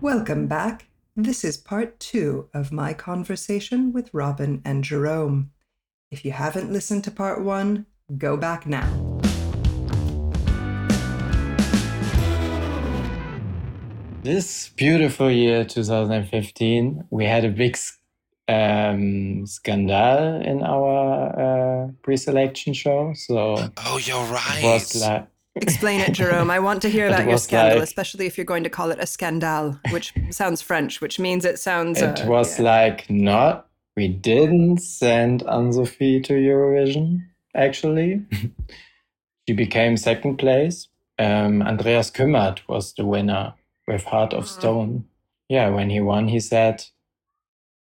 Welcome back. This is part two of my conversation with Robyn and Gerome. If you haven't listened to part one, go back now. This beautiful year, 2015, we had a big um, scandal in our uh, pre-selection show. So Oh, you're right. it was like Explain it, Gerome. I want to hear about your scandal, like- especially if you're going to call it a scandal, which sounds French, which means it sounds. it uh, was yeah. like not. We didn't send Ann Sophie to Eurovision. Actually, she became second place. Um, Andreas Kümmert was the winner with Heart of Mhm. Stone. Yeah, when he won, he said,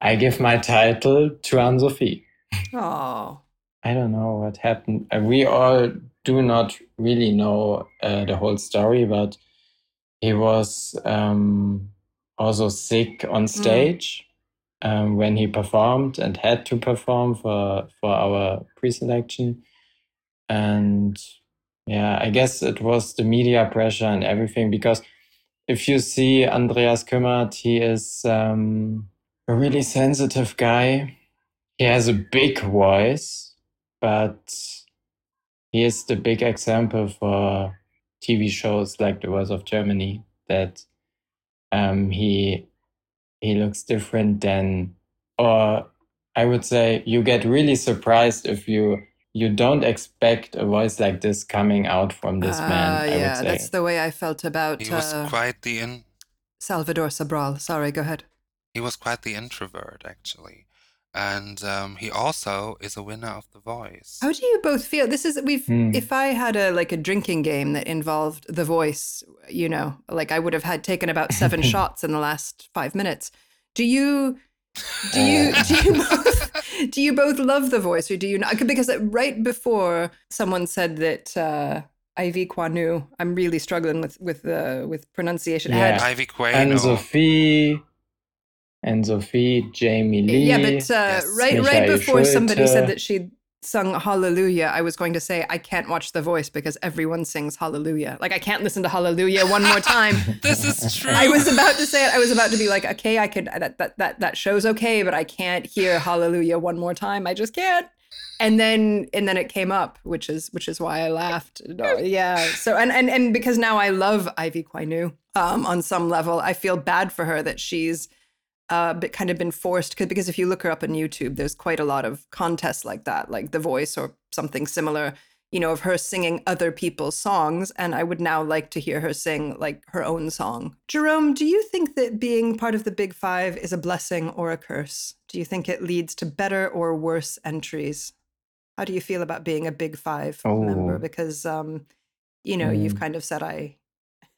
"I give my title to Ann Sophie." Oh. I don't know what happened. Uh, we all do not really know uh, the whole story, but he was um, also sick on stage um, when he performed and had to perform for for our pre-selection. And yeah, I guess it was the media pressure and everything because if you see Andreas Kümmert, he is um, a really sensitive guy. He has a big voice, but he is the big example for TV shows like The Voice of Germany that um, he he looks different than, or I would say you get really surprised if you you don't expect a voice like this coming out from this man. Ah, I yeah, would say. that's the way I felt about He was uh, quite the in, Salvador Sobral. Sorry, go ahead. he was quite the introvert actually, and um, he also is a winner of The Voice. How do you both feel? This is we've. Hmm. If I had a like a drinking game that involved the voice, you know, like I would have had taken about seven shots in the last five minutes. Do you? Do you? Do you both? Do you both love the voice, or do you not? Because right before someone said that uh, Ivy Quainoo, I'm really struggling with with the with pronunciation. Yeah. Had- Ivy and Quainoo. Sophie, and Sophie, Jamie Lee. Yeah, but uh, Yes. right right Michael before somebody said that she'd sung Hallelujah, I was going to say I can't watch The Voice because everyone sings Hallelujah. Like I can't listen to Hallelujah one more time. this is true. I was about to say it. I was about to be like, okay, I could that that that that show's okay, but I can't hear Hallelujah one more time. I just can't. And then and then it came up, which is which is why I laughed. No, yeah. So and and and because now I love Ivy Quainoo um, on some level, I feel bad for her that she's uh, but kind of been forced because if you look her up on YouTube, there's quite a lot of contests like that, like The Voice or something similar, you know, of her singing other people's songs. And I would now like to hear her sing like her own song. Gerome, do you think that being part of the Big Five is a blessing or a curse? Do you think it leads to better or worse entries? How do you feel about being a Big Five member? Oh. Because, um, you know, you've Mm. kind of said I.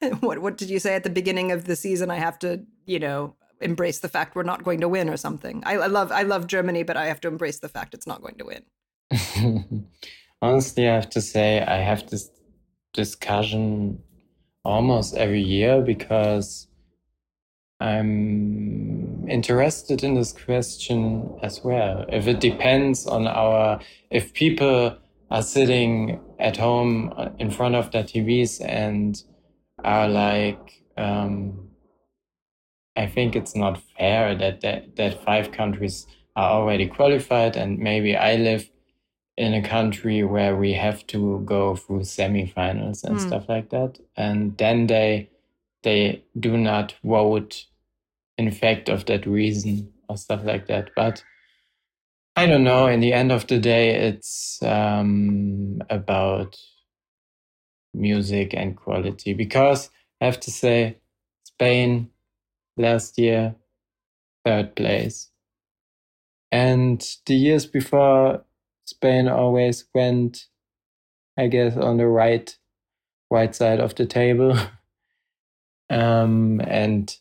what what did you say at the beginning of the season? I have to, you know, embrace the fact we're not going to win or something. I, I love I love Germany, but I have to embrace the fact it's not going to win. Honestly, I have to say I have this discussion almost every year because I'm interested in this question as well. If it depends on our, if people are sitting at home uh, in front of their TVs and are like, um, I think it's not fair that, that that five countries are already qualified and maybe I live in a country where we have to go through semifinals and Hmm. stuff like that and then they they do not vote in fact of that reason or stuff like that but i don't know in the end of the day it's um about music and quality because i have to say spain last year third place and the years before Spain always went, I guess, on the right, right side of the table. um, and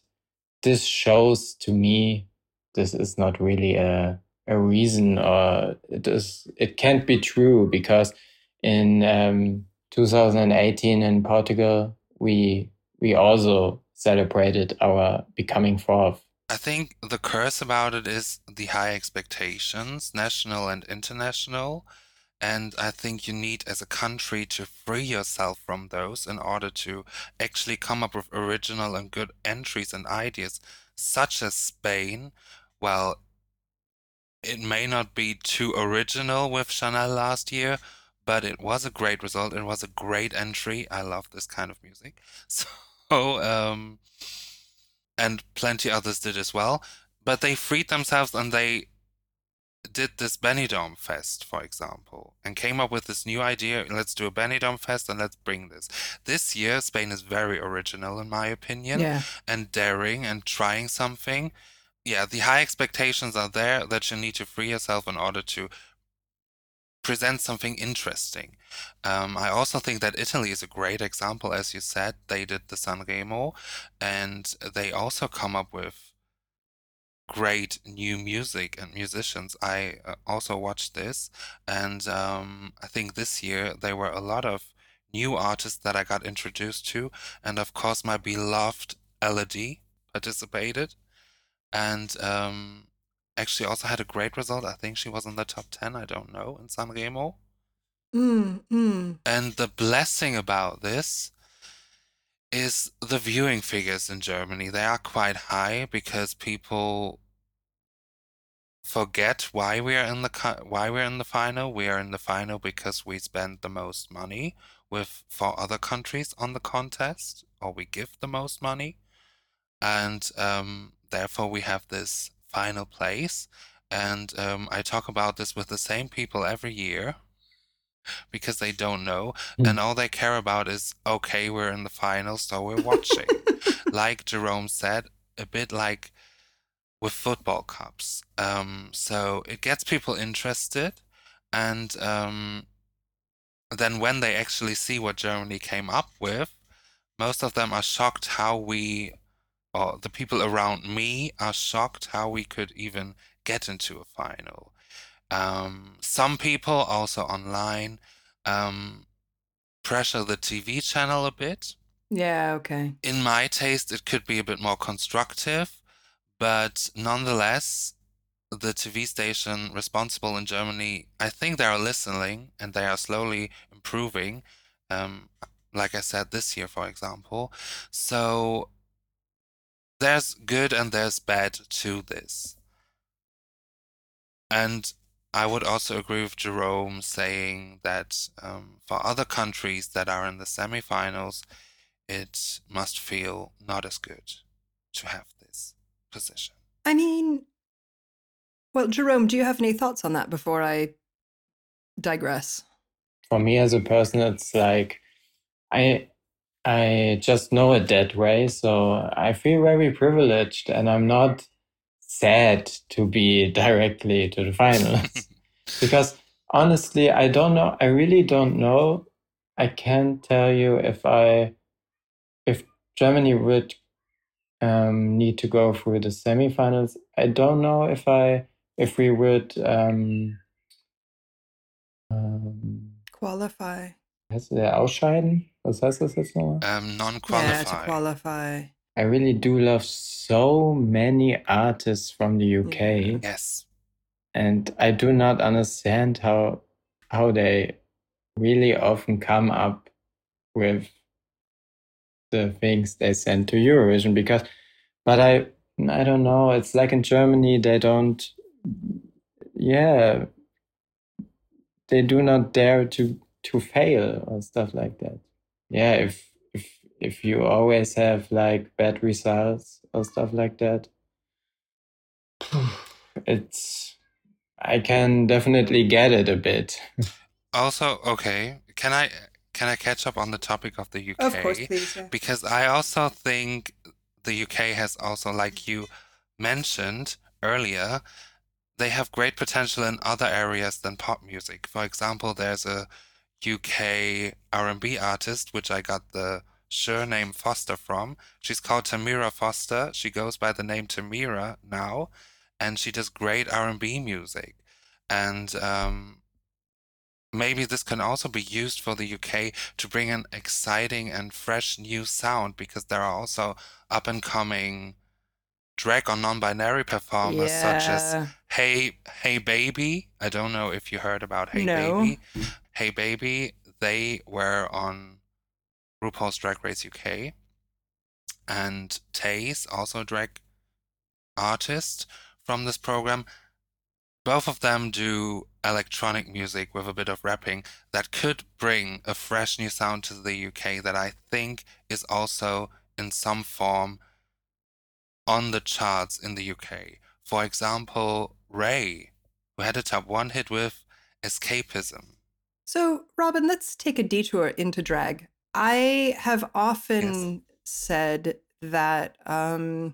this shows to me this is not really a a reason, or it is. It can't be true because in um, 2018 in Portugal, we we also celebrated our becoming fourth. I think the curse about it is the high expectations, national and international, And I think you need, as a country, to free yourself from those in order to actually come up with original and good entries and ideas, such as Spain. Well, it may not be too original with Chanel last year, but it was a great result. It was a great entry. I love this kind of music. So, um, and plenty others did as well. But they freed themselves and they did this Benidorm Fest, for example, and came up with this new idea. Let's do a Benidorm Fest and let's bring this. This year, Spain is very original, in my opinion, Yeah. and daring and trying something. Yeah, the high expectations are there that you need to free yourself in order to present something interesting. Um, I also think that Italy is a great example, as you said. They did the Sanremo, and they also come up with great new music and musicians. I uh, also watched this, and um, I think this year there were a lot of new artists that I got introduced to, and of course my beloved Elodie participated, and um, actually also had a great result. I think she was in the top ten. I don't know in Sanremo. Mm, mm. And the blessing about this is the viewing figures in Germany. They are quite high because people forget why we are in the why we're in the final. We are in the final because we spend the most money with for other countries on the contest, or we give the most money, and um, therefore we have this final place. And um, I talk about this with the same people every year because they don't know, Mm. and all they care about is okay, we're in the final, so we're watching. like Gerome said, a bit like with football cups. Um, so it gets people interested, and um, then when they actually see what Germany came up with, most of them are shocked how we, or the people around me, are shocked how we could even get into a final. Um, some people also online um, pressure the TV channel a bit. Yeah, okay. In my taste, it could be a bit more constructive, but nonetheless, the TV station responsible in Germany, I think they are listening and they are slowly improving. Um, like I said, this year, for example. So there's good and there's bad to this. And I would also agree with Gerome saying that um, for other countries that are in the semifinals, it must feel not as good to have this position. I mean, well, Gerome, do you have any thoughts on that before I digress? For me as a person, it's like I I just know it that way, so I feel very privileged, and I'm not sad to be directly to the finals because honestly, I don't know. I really don't know. I can't tell you if I if Germany would um, need to go through the semifinals. I don't know if I if we would um, um, Qualify. heißt der ausscheiden? Was heißt das jetzt nochmal? um, Yeah, to qualify. I really do love so many artists from the UK, yes. and I do not understand how how they really often come up with the things they send to Eurovision because but I I don't know, it's like in Germany they don't yeah they do not dare to to fail or stuff like that. Yeah, if if if you always have like bad results or stuff like that, it's I can definitely get it a bit. Also, okay, can I can I catch up on the topic of the UK? Of course, please. Yeah. because I also think the UK has also, like you mentioned earlier, they have great potential in other areas than pop music. For example, there's a UK R&B artist which I got the surname Foster from. She's called Tamera Foster. She goes by the name Tamera now, and she does great R&B music. And um, maybe this can also be used for the UK to bring an exciting and fresh new sound because there are also up and coming drag or non-binary performers such as Hey Hey Baby. I don't know if you heard about Hey No. Baby. Hey Baby, they were on RuPaul's Drag Race UK. And Tayce, also a drag artist from this program. Both of them do electronic music with a bit of rapping that could bring a fresh new sound to the UK that I think is also in some form on the charts in the UK. For example, Raye, who had a top one hit with Escapism. So, Robyn, let's take a detour into drag. I have often said that um,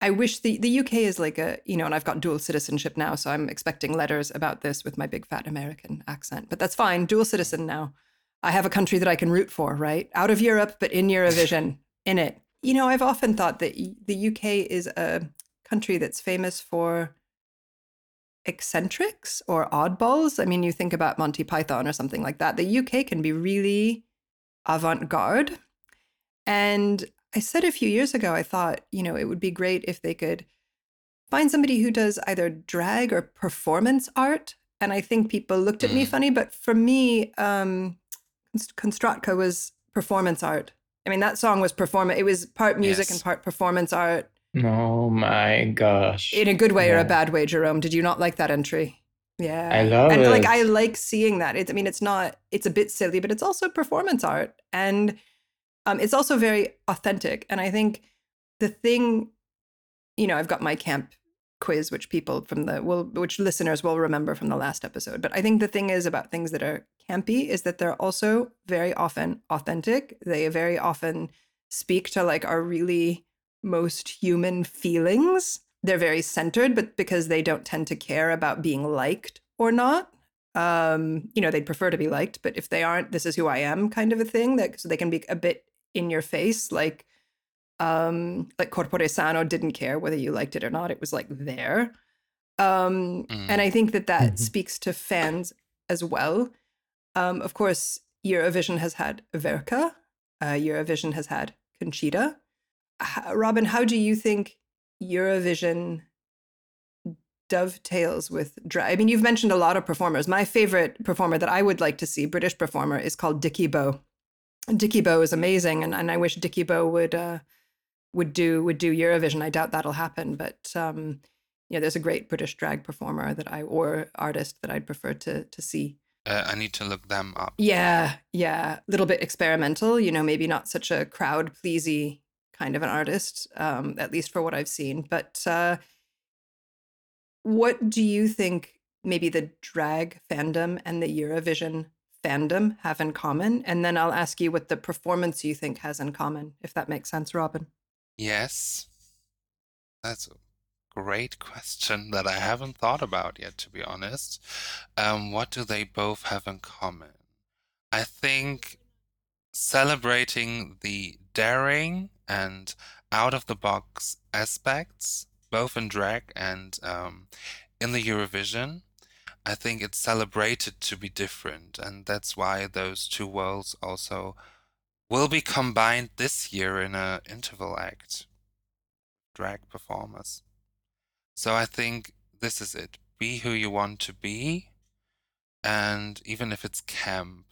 I wish the, the UK is like a, you know, and I've got dual citizenship now, so I'm expecting letters about this with my big fat American accent, but that's fine. Dual citizen now. I have a country that I can root for, right? Out of Europe, but in Eurovision, in it. You know, I've often thought that the UK is a country that's famous for eccentrics or oddballs. I mean, you think about Monty Python or something like that. The UK can be really avant garde. And I said a few years ago, I thought, you know, it would be great if they could find somebody who does either drag or performance art. And I think people looked at me Mm. funny, but for me, um, Konstrakta was performance art. I mean, that song was performance. It was part music and part performance art Oh my gosh. in a good way or a bad way, Gerome. Did you not like that entry? Yeah. I love and like. I like seeing that. It's I mean, it's not it's a bit silly, but it's also performance art. And um it's also very authentic. And I think the thing, you know, I've got my camp quiz, which people from the will which listeners will remember from the last episode. But I think the thing is about things that are campy is that they're also very often authentic. They very often speak to like our really most human feelings. They're very centered, but because they don't tend to care about being liked or not. Um, you know, they'd prefer to be liked, but if they aren't, this is who I am kind of a thing. That so they can be a bit in your face, like um like Corpore Sano didn't care whether you liked it or not. It was like there. Um Mm. and I think that that Mhm. speaks to fans as well. Um of course Eurovision has had Verka, uh, Eurovision has had Conchita. Robyn, how do you think Eurovision dovetails with drag? I mean, you've mentioned a lot of performers. My favorite performer that I would like to see, British performer, is called Dickie Beau. Dickie Beau is amazing, and, and I wish Dickie Beau would uh, would do would do Eurovision. I doubt that'll happen, but um, yeah, there's a great British drag performer that I or artist that I'd prefer to to see. Uh, I need to look them up. Yeah, yeah, a little bit experimental. You know, maybe not such a crowd pleasy kind of an artist, um, at least for what I've seen. But uh, what do you think? Maybe the drag fandom and the Eurovision fandom have in common, and then I'll ask you what the performance you think has in common, if that makes sense, Robyn. Yes. That's a great question that I haven't thought about yet, to be honest. Um, what do they both have in common? I think celebrating the daring and out of the box aspects, both in drag and um, in the Eurovision. I think it's celebrated to be different, and that's why those two worlds also will be combined this year in a interval act drag performers. So I think this is it. Be who you want to be, and even if it's camp,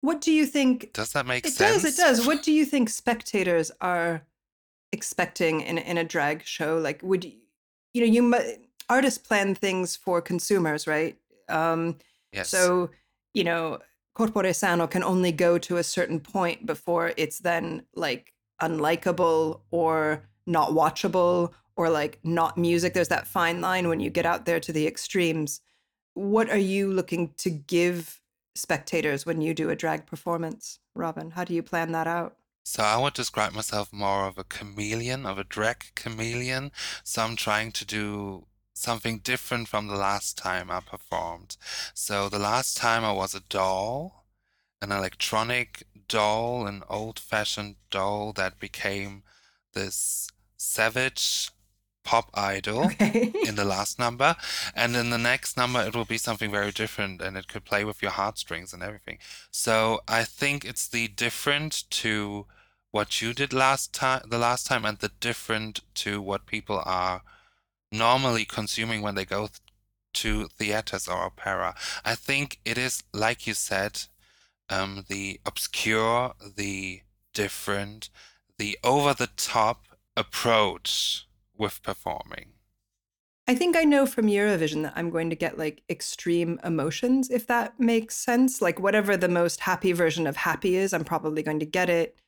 What do you think does that make It sense? It does. It does. What do you think spectators are expecting in in a drag show? Like, would you, you know, you mu- artists plan things for consumers, right? Um, Yes. So, you know, Corpore Sano can only go to a certain point before it's then like unlikable or not watchable or like not music. There's that fine line when you get out there to the extremes. What are you looking to give spectators when you do a drag performance, Robyn? How do you plan that out? So I would describe myself more of a chameleon, of a drag chameleon. So I'm trying to do something different from the last time I performed. So the last time I was a doll, an electronic doll, an old-fashioned doll that became this savage pop idol Okay. in the last number. And in the next number, it will be something very different and it could play with your heartstrings and everything. So I think it's the different to what you did last time, the last time, and the different to what people are normally consuming when they go th- to theaters or opera. I think it is, like you said, um, the obscure, the different, the over the top approach with performing. I think I know from Eurovision that I'm going to get like extreme emotions, if that makes sense. Like whatever the most happy version of happy is, I'm probably going to get it.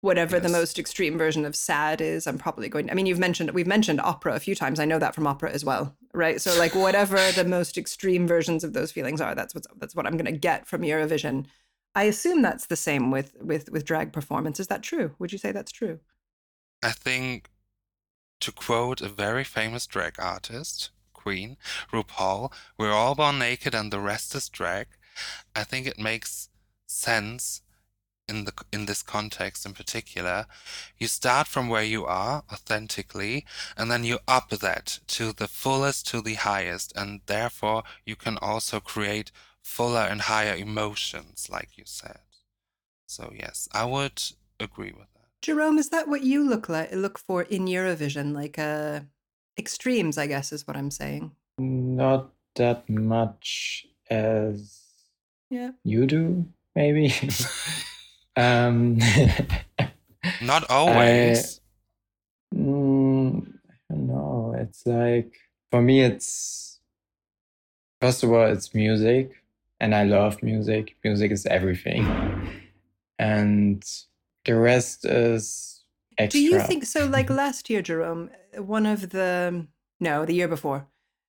Whatever the most extreme version of sad is, I'm probably going. to. I mean, you've mentioned we've mentioned opera a few times. I know that from opera as well, right? So like whatever the most extreme versions of those feelings are, that's what's that's what I'm going to get from Eurovision. I assume that's the same with with with drag performance. Is that true? Would you say that's true? I think, to quote a very famous drag artist, Queen, RuPaul, we're all born naked and the rest is drag. I think it makes sense in the in this context in particular. You start from where you are authentically, and then you up that to the fullest, to the highest, and therefore you can also create fuller and higher emotions, like you said. So yes, I would agree with that. Gerome, is that what you look like look for in Eurovision? Like uh extremes, I guess is what I'm saying. Not that much as Yeah. you do, maybe. um, Not always. Mm, I don't know. It's like for me, it's first of all, it's music, and I love music. Music is everything, and the rest is extra. Do you think so? Like last year, Gerome, one of the no, the year before,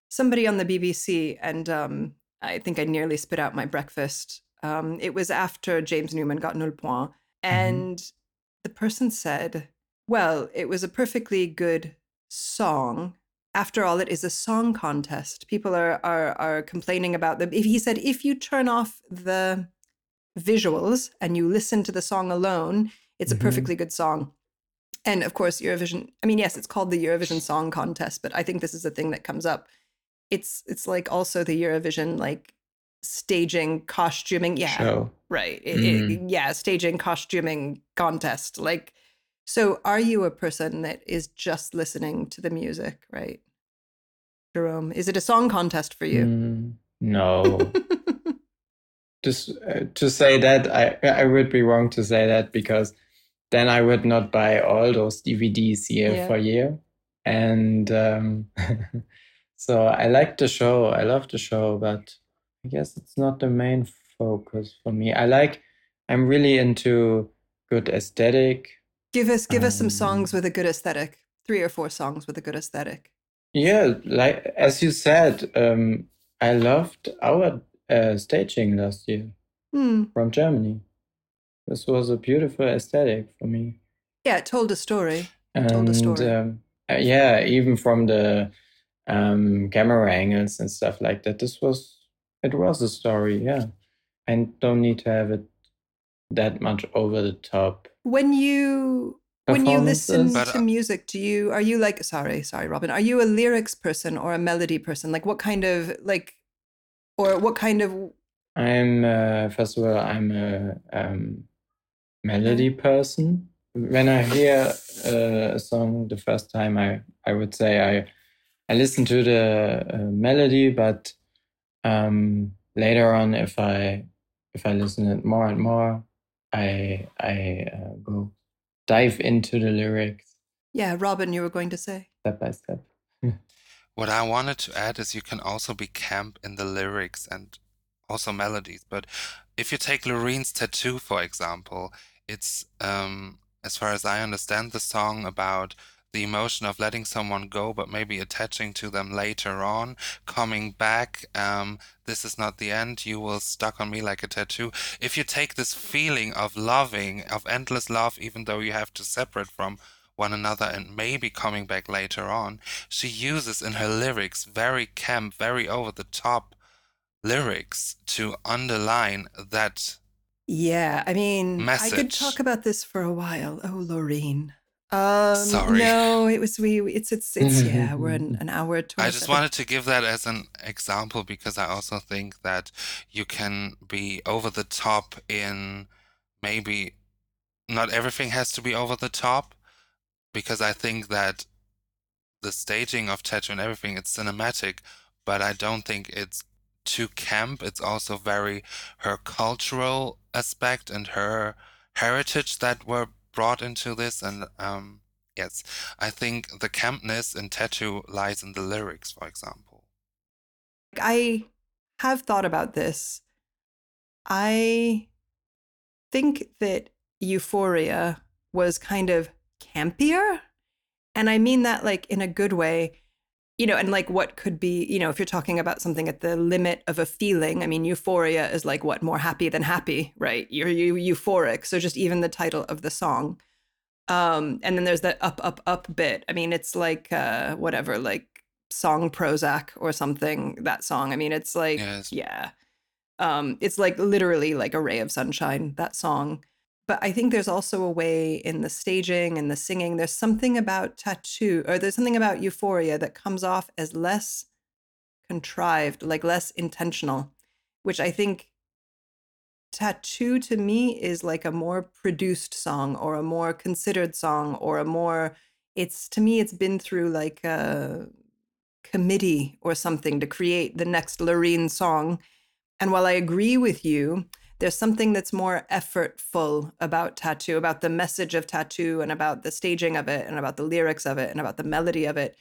somebody on the BBC, and um, I think I nearly spit out my breakfast. Um, it was after James Newman got null point, and the person said, "Well, it was a perfectly good song." After all, it is a song contest. People are are are complaining about them. If he said, if you turn off the visuals and you listen to the song alone, it's Mhm. a perfectly good song. And of course, Eurovision. I mean, yes, it's called the Eurovision Song Contest, but I think this is a thing that comes up. It's it's like also the Eurovision like staging, costuming. Yeah, show? right. It- it- yeah, staging, costuming contest. Like, so are you a person that is just listening to the music, right? Gerome, is it a song contest for you? Mm, no. Just uh, to say that, I I would be wrong to say that because then I would not buy all those DVDs year Yeah. for year, and um, so I like the show. I love the show, but I guess it's not the main focus for me. I like. I'm really into good aesthetic. give us give us some songs Um, with a good aesthetic. Three or four songs with a good aesthetic. Yeah, like as you said, um, I loved our uh, staging last year. Hmm. from Germany. This was a beautiful aesthetic for me. Yeah, it told a story. And Told a story. um, uh, yeah, even from the um, camera angles and stuff like that, this was it was a story. Yeah, I don't need to have it that much over the top. When you when you listen performances. But, to uh, music, do you are you like sorry, sorry, Robyn, are you a lyrics person or a melody person? Like what kind of like or what kind of I'm uh, first of all, I'm a um, melody person. When I hear uh, a song the first time, I I would say I I listen to the uh, melody, but um, later on, if I if I listen it more and more, I I uh, go dive into the lyrics Yeah, Robyn, you were going to say. step by step. What I wanted to add is you can also be camp in the lyrics and also melodies. But if you take Loreen's Tattoo, for example, it's, um, as far as I understand the song, about the emotion of letting someone go, but maybe attaching to them later on, coming back. Um, this is not the end. You will stuck on me like a tattoo. If you take this feeling of loving, of endless love, even though you have to separate from one another and maybe coming back later on, she uses in her lyrics very camp, very over the top lyrics to underline that. Yeah, I mean, I could talk about this for a while. Oh, Loreen. Um, Sorry. No, it was we. It's it's it's yeah. We're an, an hour. I 27. just wanted to give that as an example because I also think that you can be over the top in maybe not everything has to be over the top because I think that the staging of tattoo and everything it's cinematic, but I don't think it's too camp. It's also very her cultural aspect and her heritage that were brought into this and um yes, I think the campness in tattoo lies in the lyrics, for example. I have thought about this. I think that Euphoria was kind of campier. And I mean that like in a good way, you know, and like what could be, you know, if you're talking about something at the limit of a feeling, I mean, euphoria is like what more happy than happy, right? You're you euphoric. So just even the title of the song. Um, and then there's that up, up, up bit. I mean, it's like uh whatever, like song Prozac or something, that song. I mean, it's like, Yes. yeah. Um, it's like literally like a ray of sunshine, that song. But I think there's also a way in the staging and the singing, there's something about tattoo, or there's something about euphoria that comes off as less contrived, like less intentional, which I think tattoo to me is like a more produced song or a more considered song or a more it's to me it's been through like a committee or something to create the next Loreen song. And while I agree with you, there's something that's more effortful about tattoo, about the message of tattoo and about the staging of it and about the lyrics of it and about the melody of it.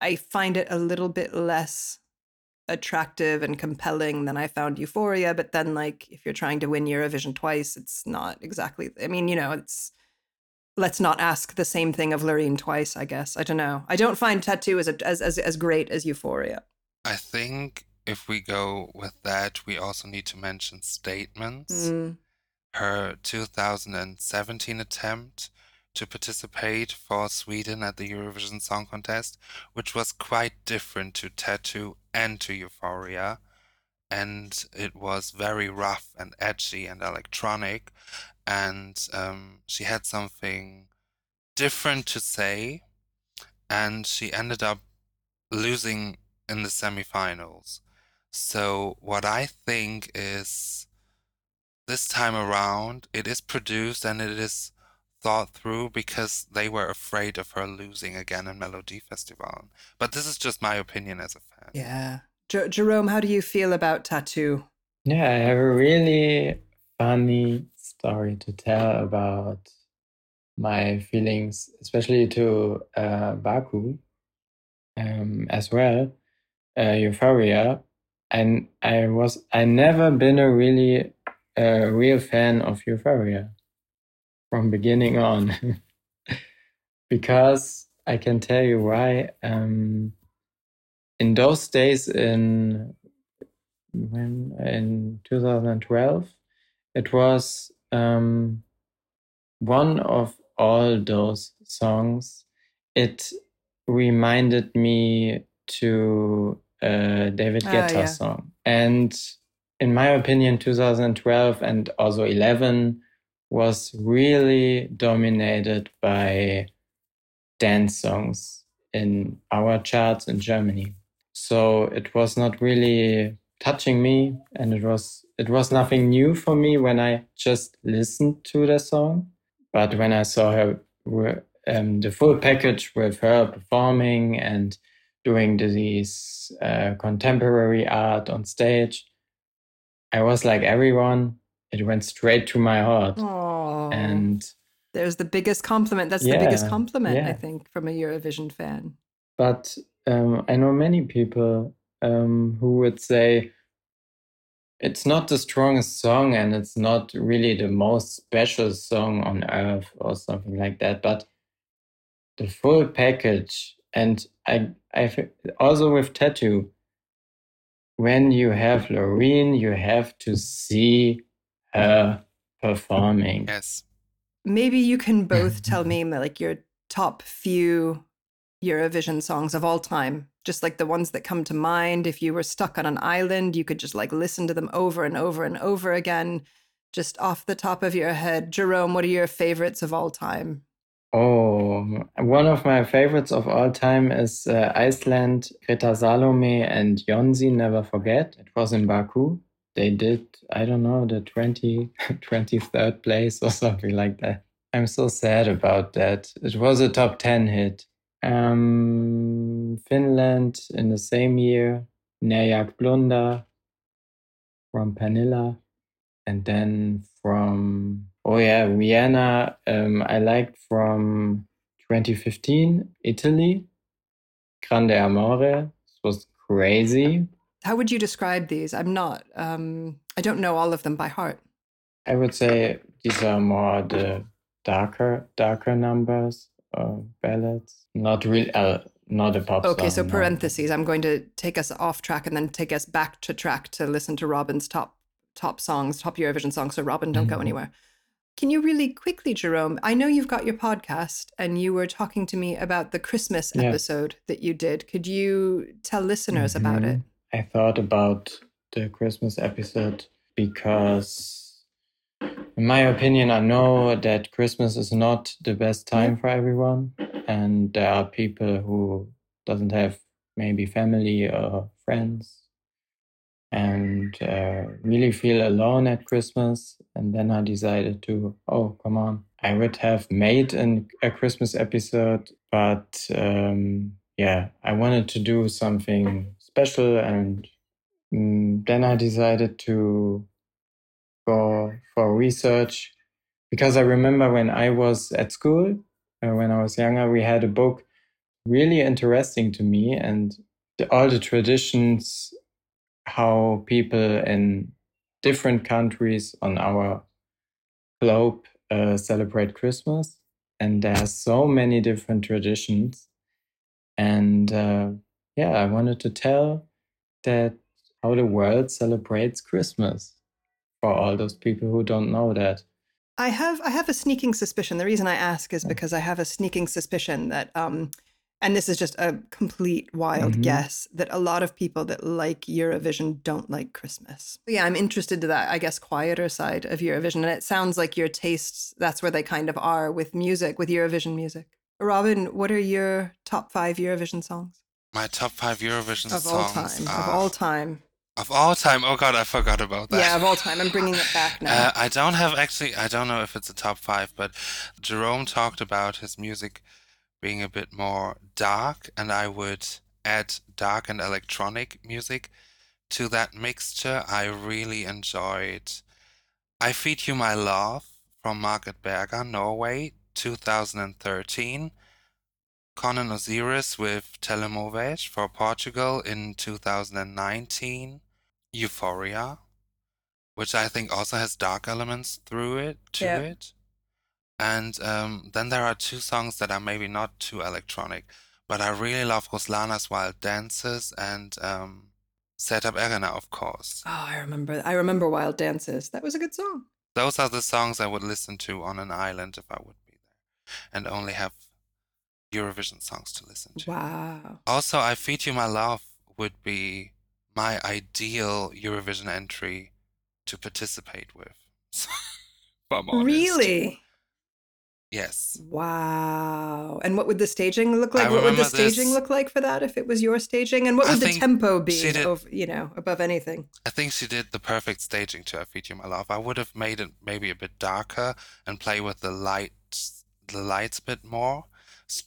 I find it a little bit less attractive and compelling than I found Euphoria. But then, like, if you're trying to win Eurovision twice, it's not exactly, I mean, you know, it's, let's not ask the same thing of Loreen twice, I guess. I don't know. I don't find tattoo as, a, as, as, as great as Euphoria. I think if we go with that, we also need to mention statements. Mm. Her 2017 attempt to participate for Sweden at the Eurovision Song Contest, which was quite different to Tattoo and to Euphoria. And it was very rough and edgy and electronic. And um, she had something different to say. And she ended up losing in the semifinals. So, what I think is this time around, it is produced and it is thought through because they were afraid of her losing again in Melody Festival. But this is just my opinion as a fan. Yeah. Jer- Gerome, how do you feel about tattoo? Yeah, I have a really funny story to tell about my feelings, especially to uh, Baku um, as well, uh, Euphoria. And I was, I never been a really uh, real fan of Euphoria from beginning on, because I can tell you why. Um, in those days, in when in 2012, it was um, one of all those songs. It reminded me to a David Ah, Guetta yeah. song, and in my opinion, 2012 and also 11 was really dominated by dance songs in our charts in Germany. So it was not really touching me and it was it was nothing new for me when I just listened to the song. But when I saw her um, the full package with her performing and doing these uh, contemporary art on stage, I was like everyone. It went straight to my heart, Oh, and there's the biggest compliment. That's the biggest Yeah, compliment, I think, from a Eurovision fan. but um, I know many people um, who would say it's not the strongest song and it's not really the most special song on earth or something like that. But the full package, and I, I f- also with tattoo, when you have Loreen, you have to see her performing. Yes. Maybe you can both tell me like your top few Eurovision songs of all time, just like the ones that come to mind. If you were stuck on an island, you could just like listen to them over and over and over again, just off the top of your head. Gerome, what are your favorites of all time? Oh, one of my favorites of all time is uh, Iceland, Greta Salome and Jonsi, Never Forget. It was in Baku. They did, I don't know, the 20, 23rd place or something like that. I'm so sad about that. It was a top 10 hit. Um, Finland in the same year, När jag blundar from Pernilla. And then from, oh yeah, Vienna, um, I liked from 2015, Italy, Grande Amore. This was crazy. How would you describe these? I'm not, um, I don't know all of them by heart. I would say these are more the darker, darker numbers or ballads. Not really, uh, not a pop Okay, so song, no. parentheses. I'm going to take us off track and then take us back to track to listen to Robyn's top top songs, top Eurovision songs. So Robyn, don't go Mhm. anywhere. Can you really quickly, Gerome? I know you've got your podcast and you were talking to me about the Christmas Yeah. episode that you did. Could you tell listeners about mm-hmm. it? I thought about the Christmas episode because, in my opinion, I know that Christmas is not the best time for everyone, and there are people who doesn't have maybe family or friends, and uh, really feel alone at Christmas. And then I decided to, oh, come on, I would have made an, a Christmas episode, but um, yeah, I wanted to do something special, and mm, then I decided to go for research because I remember when I was at school, uh, when I was younger, we had a book really interesting to me, and the, all the traditions, how people in different countries on our globe uh, celebrate Christmas, and there are so many different traditions, and uh, yeah, I wanted to tell that how the world celebrates Christmas for all those people who don't know that. I have I have a sneaking suspicion. The reason I ask is because I have a sneaking suspicion that um and this is just a complete wild Mhm. guess that a lot of people that like Eurovision don't like Christmas. Yeah, I'm interested to that I guess quieter side of Eurovision and it sounds like your tastes that's where they kind of are with music with Eurovision music. Robyn, what are your top 5 Eurovision songs My top five Eurovision songs. of all time? are- Of all time. Of all time. Oh god, I forgot about that. Yeah, of all time. I'm bringing it back now. Uh, I don't have actually. I don't know if it's a top five, but Gerome talked about his music being a bit more dark, and I would add dark and electronic music to that mixture. I really enjoyed "I Feed You My Love" from Margaret Berger, Norway, 2013. Conan Osiris with Telemóveis for Portugal in 2019. Euphoria, which I think also has dark elements through it to Yeah. it. And um, then there are two songs that are maybe not too electronic, but I really love Ruslana's Wild Dances and um, Sertab Erener, of course. oh, I remember I remember Wild Dances. That was a good song. Those are the songs I would listen to on an island if I would be there and only have Eurovision songs to listen to. Wow. Also, I Feed You My Love would be my ideal Eurovision entry to participate with. if I'm honest. Really? Yes. Wow. And what would the staging look like? I what would the remember this- staging look like for that if it was your staging? And what I would the tempo be did- of, you know, above anything? I think she did the perfect staging to I Feed You My Love. I would have made it maybe a bit darker and play with the lights, the lights a bit more,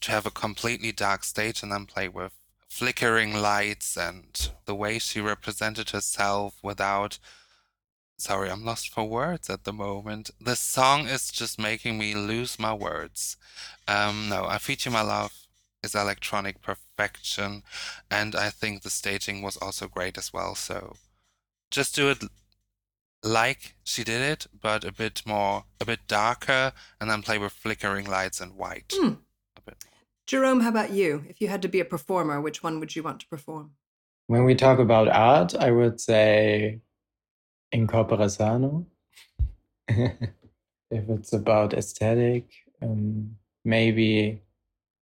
to have a completely dark stage and then play with flickering lights and the way she represented herself without. Sorry, I'm lost for words at the moment. The song is just making me lose my words. Um, no, I Feed You My Love is electronic perfection, and I think the staging was also great as well. So just do it like she did it, but a bit more, a bit darker, and then play with flickering lights and white. Hmm. A bit. Gerome, how about you? If you had to be a performer, which one would you want to perform? When we talk about art, I would say Incorpore Sano. if it's about aesthetic, um, maybe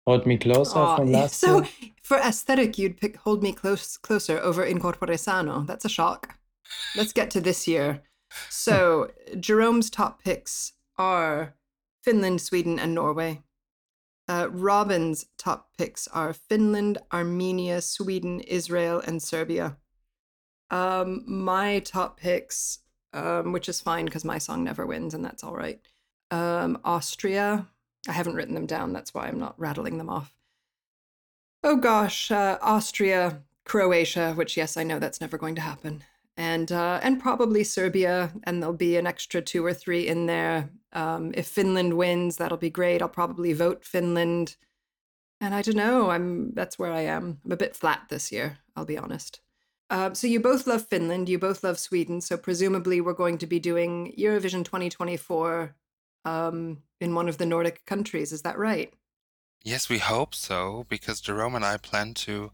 Hold Me Closer Aw, from last so year. for aesthetic, you'd pick Hold Me Close Closer over Incorpore Sano. That's a shock. Let's get to this year. So Gerome's top picks are Finland, Sweden, and Norway. Uh, Robyn's top picks are Finland, Armenia, Sweden, Israel, and Serbia. Um, my top picks, um, which is fine because my song never wins, and that's all right. um, Austria. I haven't written them down. That's why I'm not rattling them off. Oh gosh, uh, Austria, Croatia, which yes, I know that's never going to happen, and uh, and probably Serbia, and there'll be an extra two or three in there. Um, if Finland wins, that'll be great. I'll probably vote Finland, and I don't know. I'm that's where I am. I'm a bit flat this year. I'll be honest. Uh, so you both love Finland, you both love Sweden. So presumably we're going to be doing Eurovision 2024 um, in one of the Nordic countries. Is that right? Yes, we hope so, because Gerome and I plan to,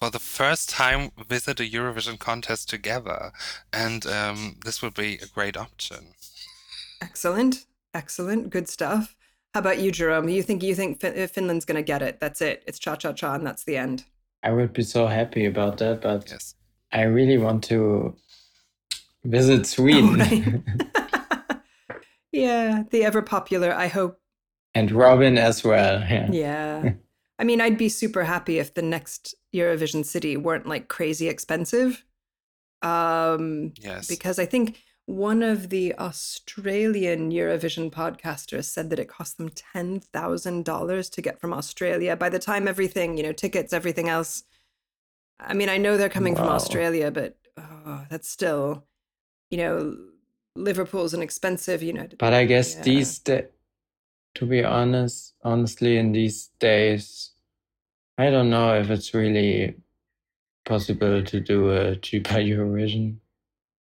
for the first time, visit a Eurovision contest together, and um, this would be a great option. Excellent, excellent, good stuff. How about you, Gerome? You think you think fin- Finland's going to get it? That's it. It's cha cha cha, and that's the end. I would be so happy about that, but Yes. I really want to visit Sweden. Oh, right. yeah, the ever popular. I hope. and Robyn as well. Yeah. Yeah. I mean, I'd be super happy if the next Eurovision city weren't like crazy expensive. Um, Yes. because I think one of the Australian Eurovision podcasters said that it cost them ten thousand dollars to get from Australia. By the time everything, you know, tickets, everything else. I mean, I know they're coming from Australia, but oh, that's still, you know, Liverpool's an expensive, you know. But I guess Yeah. these da- to be honest, honestly, in these days, I don't know if it's really possible to do a cheaper Eurovision.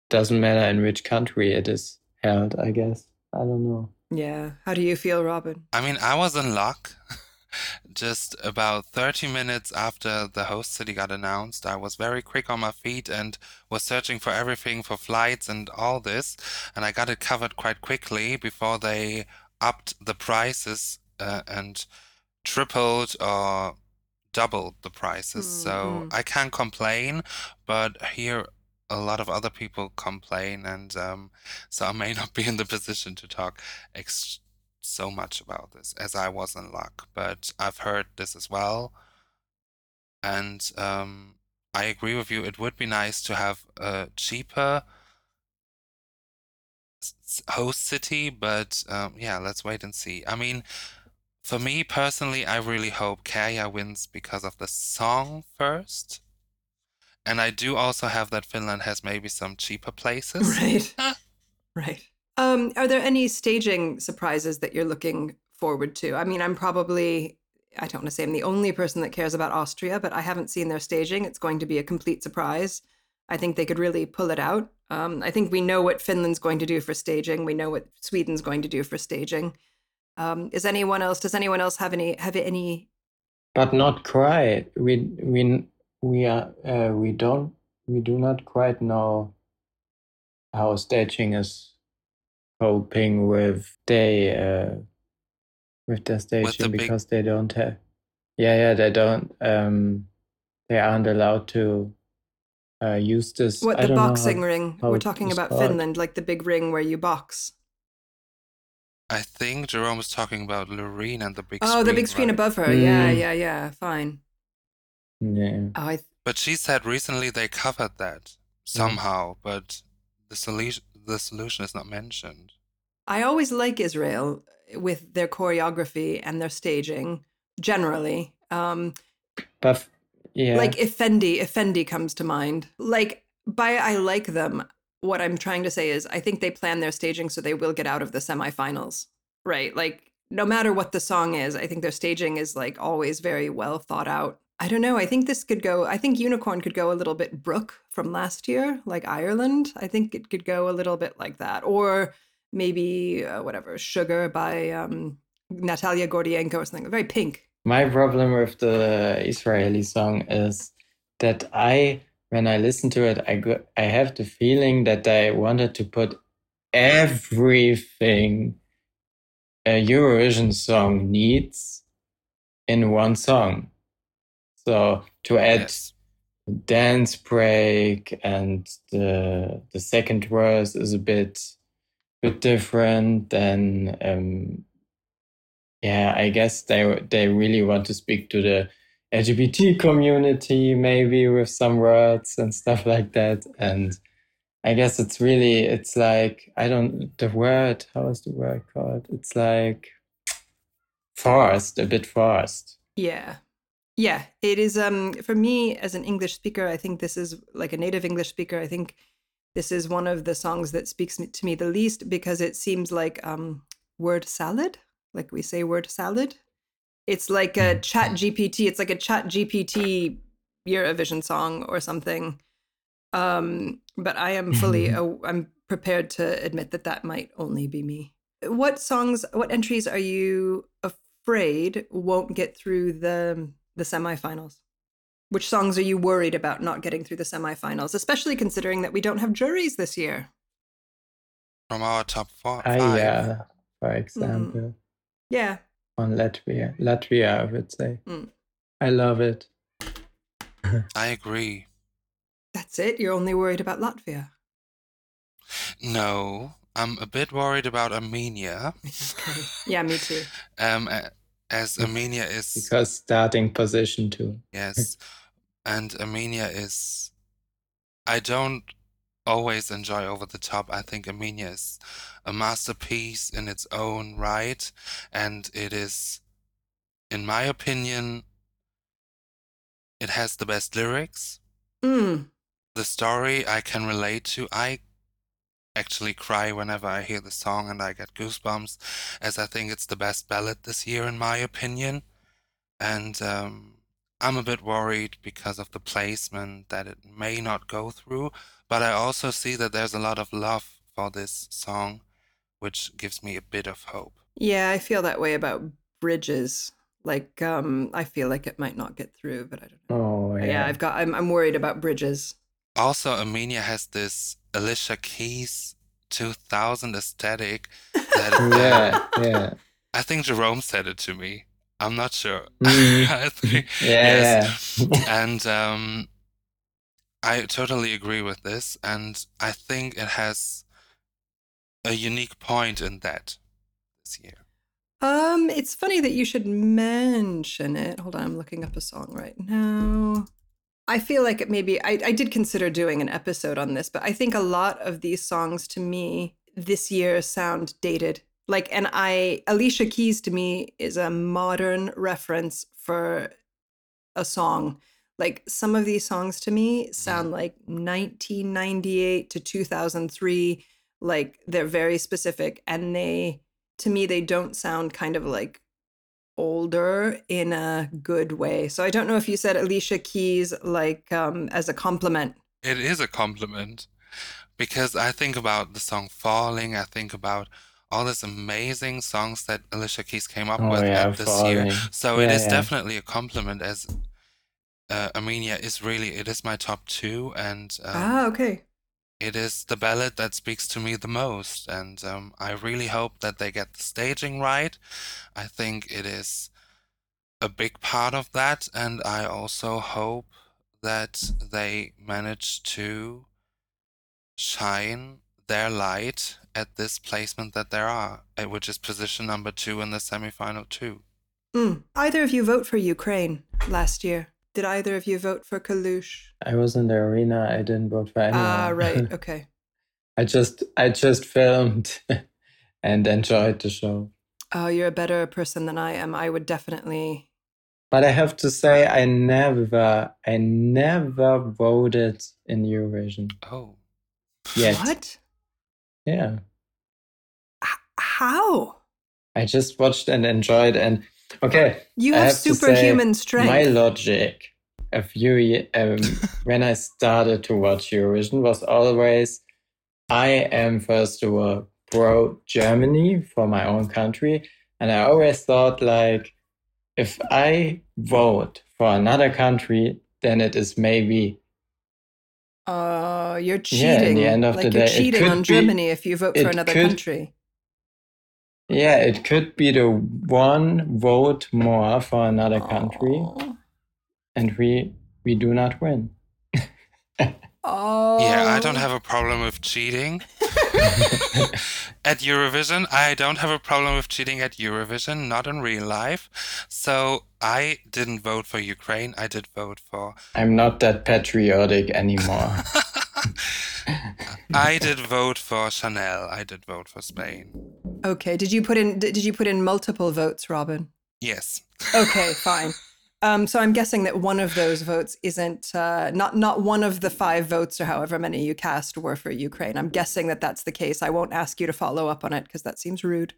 Doesn't matter in which country it is held, I guess. I don't know. Yeah. How do you feel, Robyn? I mean, I was in luck. Just about 30 minutes after the host city got announced, I was very quick on my feet and was searching for everything for flights and all this. And I got it covered quite quickly before they upped the prices uh, and tripled or doubled the prices. So Mhm. I can't complain, but here a lot of other people complain, and um, so I may not be in the position to talk ex- so much about this as I was in luck. But I've heard this as well, and um, I agree with you. It would be nice to have a cheaper host city, but um, yeah, let's wait and see. I mean, for me personally, I really hope Käärijä wins because of the song first. And I do also have that Finland has maybe some cheaper places. Right. Right. Um, are there any staging surprises that you're looking forward to? I mean, I'm probably, I don't want to say I'm the only person that cares about Austria, but I haven't seen their staging. It's going to be a complete surprise. I think they could really pull it out. Um, I think we know what Finland's going to do for staging. We know what Sweden's going to do for staging. Um, is anyone else? Does anyone else have any have any? But not quite. We we we are uh, we don't we do not quite know how staging is coping with they uh, with their staging big- because they don't have yeah yeah they don't um they aren't allowed to uh, use this What I the don't know how- boxing ring? how We're talking about called. Finland, like the big ring where you box. I think Gerome was talking about Loreen and the big Oh, the big screen right? above her. Yeah, Mm. yeah, yeah. Fine. yeah Oh, I But she said recently they covered that somehow, but the solution the solution is not mentioned. I always like Israel with their choreography and their staging generally. Um, but f- yeah Like Efendi, Efendi comes to mind. Like by I like them. What I'm trying to say is I think they plan their staging so they will get out of the semifinals. Right? Like no matter what the song is, I think their staging is like always very well thought out. I don't know. I think this could go. I think Unicorn could go a little bit Brooke from last year, like Ireland. I think it could go a little bit like that, or maybe uh, whatever Sugar by um, Natalia Gordienko or something. Very pink. My problem with the Israeli song is that I, when I listen to it, I go, I have the feeling that they wanted to put everything a Eurovision song needs in one song. So to add Yes. dance break and the the second verse is a bit bit different then um yeah i guess they they really want to speak to the lgbt community maybe with some words and stuff like that and I guess it's really it's like I don't the word how is the word called? It's like forced, a bit forced. Yeah. Yeah, it is um for me as an English speaker, I think this is like a native English speaker, I think this is one of the songs that speaks to me the least because it seems like um word salad, like we say word salad. It's like a Mm. chat GPT, it's like a chat GPT Eurovision song or something. Um but I am fully Mhm. uh, I'm prepared to admit that that might only be me. What songs what entries are you afraid won't get through the the semifinals? Which songs are you worried about not getting through the semifinals, especially considering that we don't have juries this year? From our top four, five. yeah, for example, Yeah. on Latvia, Latvia, I would say. Mm. I love it. I agree. That's it. You're only worried about Latvia. No, I'm a bit worried about Armenia. Okay. Yeah, me too. Um, a- as Armenia is Because starting position too. yes, and Armenia is. I don't always enjoy over the top. I think Armenia is a masterpiece in its own right, and it is, in my opinion, it has the best lyrics. Mm. The story I can relate to. I actually cry whenever I hear the song and I get goosebumps, as I think it's the best ballad this year, in my opinion. And um, I'm a bit worried because of the placement that it may not go through, but I also see that there's a lot of love for this song, which gives me a bit of hope. Yeah, I feel that way about bridges. Like, um, I feel like it might not get through, but I don't know. Oh yeah. Yeah, I've got. I'm, I'm worried about bridges. Also, Armenia has this Alicia Keys 2000 aesthetic that uh, yeah, yeah. I think Gerome said it to me. I'm not sure. Mm. I think, Yeah, yes. and um, I totally agree with this, and I think it has a unique point in that this year. Um, it's funny that you should mention it. Hold on, I'm looking up a song right now. I feel like it maybe I, I did consider doing an episode on this, but I think a lot of these songs to me this year sound dated. Like, and I Alicia Keys to me is a modern reference for a song. Like some of these songs to me sound mm-hmm. like 1998 to 2003. Like they're very specific, and they to me they don't sound kind of like older in a good way. So I don't know if you said Alicia Keys like um as a compliment. It is a compliment because I think about the song Falling, I think about all these amazing songs that Alicia Keys came up Oh, with yeah, at this year. So it Yeah, is yeah. definitely a compliment as uh, Armenia is really, it is my top two and um, ah, okay. It is the ballad that speaks to me the most. And um, I really hope that they get the staging right. I think it is a big part of that. And I also hope that they manage to shine their light at this placement that there are, uh, which is position number two in the semifinal two. Mm. Either of you vote for Ukraine last year? Did either of you vote for Kalush? I was in the arena. I didn't vote for anyone. Ah, right. Okay. I just I just filmed and enjoyed the show. Oh, you're a better person than I am. I would definitely. But I have to say I never I never voted in Eurovision Oh. yet. What? Yeah. H- how? I just watched and enjoyed and okay. You have, have superhuman strength. My logic a few um, when I started to watch Eurovision was always I am first of all pro Germany for my own country, and I always thought like if I vote for another country, then it is maybe Oh, you're cheating. Yeah, in the end of like the you're day, it cheating on be- Germany if you vote for another could- country. Yeah, it could be the one vote more for another country, Oh. and we we do not win. Oh. Yeah, I don't oh. have a problem with cheating at Eurovision. I don't have a problem with cheating at Eurovision, not in real life. So I didn't vote for Ukraine. I did vote for. I'm not that patriotic anymore. I did vote for Chanel. I did vote for Spain. Okay. Did you put in did you put in multiple votes, Robyn? Yes. Okay, fine. Um, so I'm guessing that one of those votes isn't uh, not not one of the five votes or however many you cast were for Ukraine. I'm guessing that that's the case. I won't ask you to follow up on it because that seems rude.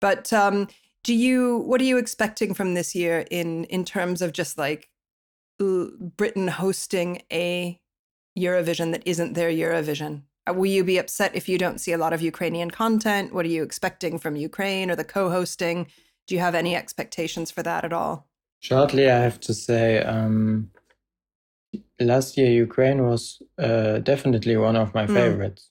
But um, do you what are you expecting from this year in in terms of just like Britain hosting a Eurovision that isn't their Eurovision? Uh, will you be upset if you don't see a lot of Ukrainian content? What are you expecting from Ukraine or the co-hosting? Do you have any expectations for that at all? Shortly, I have to say, um, last year Ukraine was uh, definitely one of my mm. favorites.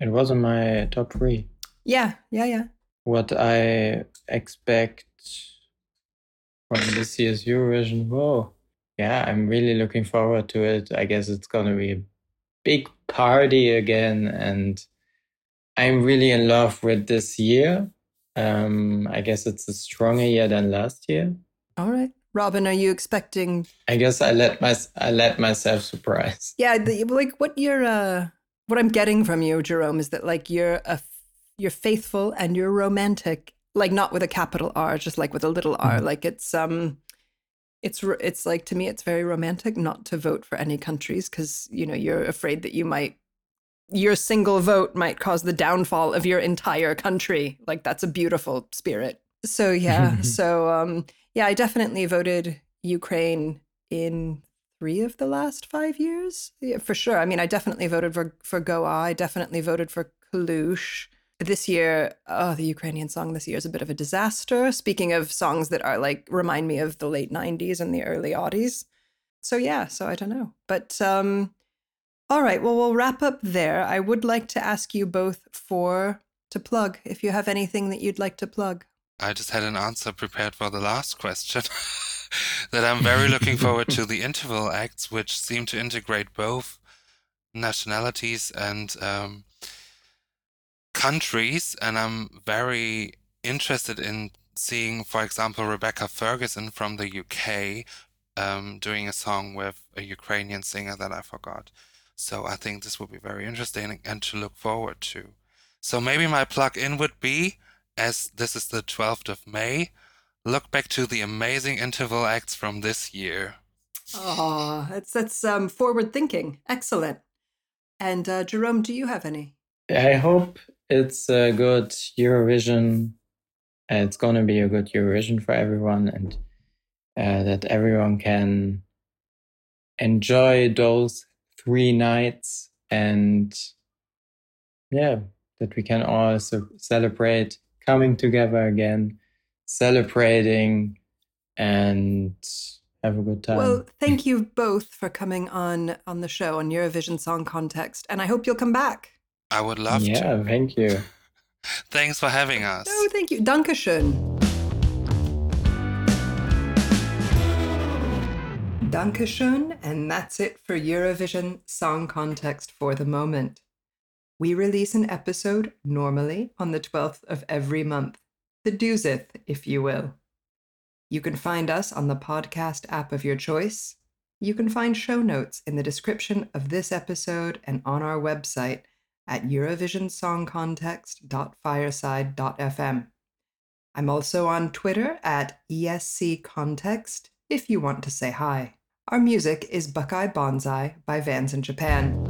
It was in my top three. Yeah, yeah, yeah. What I expect from this year's Eurovision, whoa, yeah, I'm really looking forward to it. I guess it's gonna be a big party again, and I'm really in love with this year. Um, I guess it's a stronger year than last year. All right. Robyn, are you expecting? I guess I let my I let myself surprise. Yeah, the, like what you're uh, what I'm getting from you, Gerome, is that like you're a you're faithful and you're romantic, like not with a capital R, just like with a little R. Mm. Like it's um, it's it's like to me, it's very romantic not to vote for any countries because you know you're afraid that you might your single vote might cause the downfall of your entire country. Like that's a beautiful spirit. So yeah, so um yeah, I definitely voted Ukraine in three of the last five years. Yeah, for sure. I mean, I definitely voted for for Go_A. I definitely voted for Kalush. This year, oh, the Ukrainian song this year is a bit of a disaster. Speaking of songs that are like remind me of the late '90s and the early '80s. So yeah, so I don't know, but um, all right. Well, we'll wrap up there. I would like to ask you both for to plug if you have anything that you'd like to plug. I just had an answer prepared for the last question. that I'm very looking forward to the interval acts, which seem to integrate both nationalities and um, countries. And I'm very interested in seeing, for example, Rebecca Ferguson from the UK um, doing a song with a Ukrainian singer that I forgot. So I think this will be very interesting and to look forward to. So maybe my plug in would be as this is the 12th of May, look back to the amazing interval acts from this year. Oh, that's that's um, forward thinking. Excellent. And uh, Gerome, do you have any? I hope it's a good Eurovision. It's going to be a good Eurovision for everyone, and uh, that everyone can enjoy those three nights, and yeah, that we can also celebrate coming together again, celebrating, and have a good time. Well, thank you both for coming on on the show on Eurovision Song Context, and I hope you'll come back. I would love yeah, to. Yeah, thank you. Thanks for having us. Oh, thank you. Dankeschön. Dankeschön, and that's it for Eurovision Song Context for the moment. We release an episode normally on the 12th of every month, the doozeth, if you will. You can find us on the podcast app of your choice. You can find show notes in the description of this episode and on our website at eurovisionsongcontext.fireside.fm. I'm also on Twitter at ESC Context if you want to say hi. Our music is Buckeye Bonsai by Vans in Japan.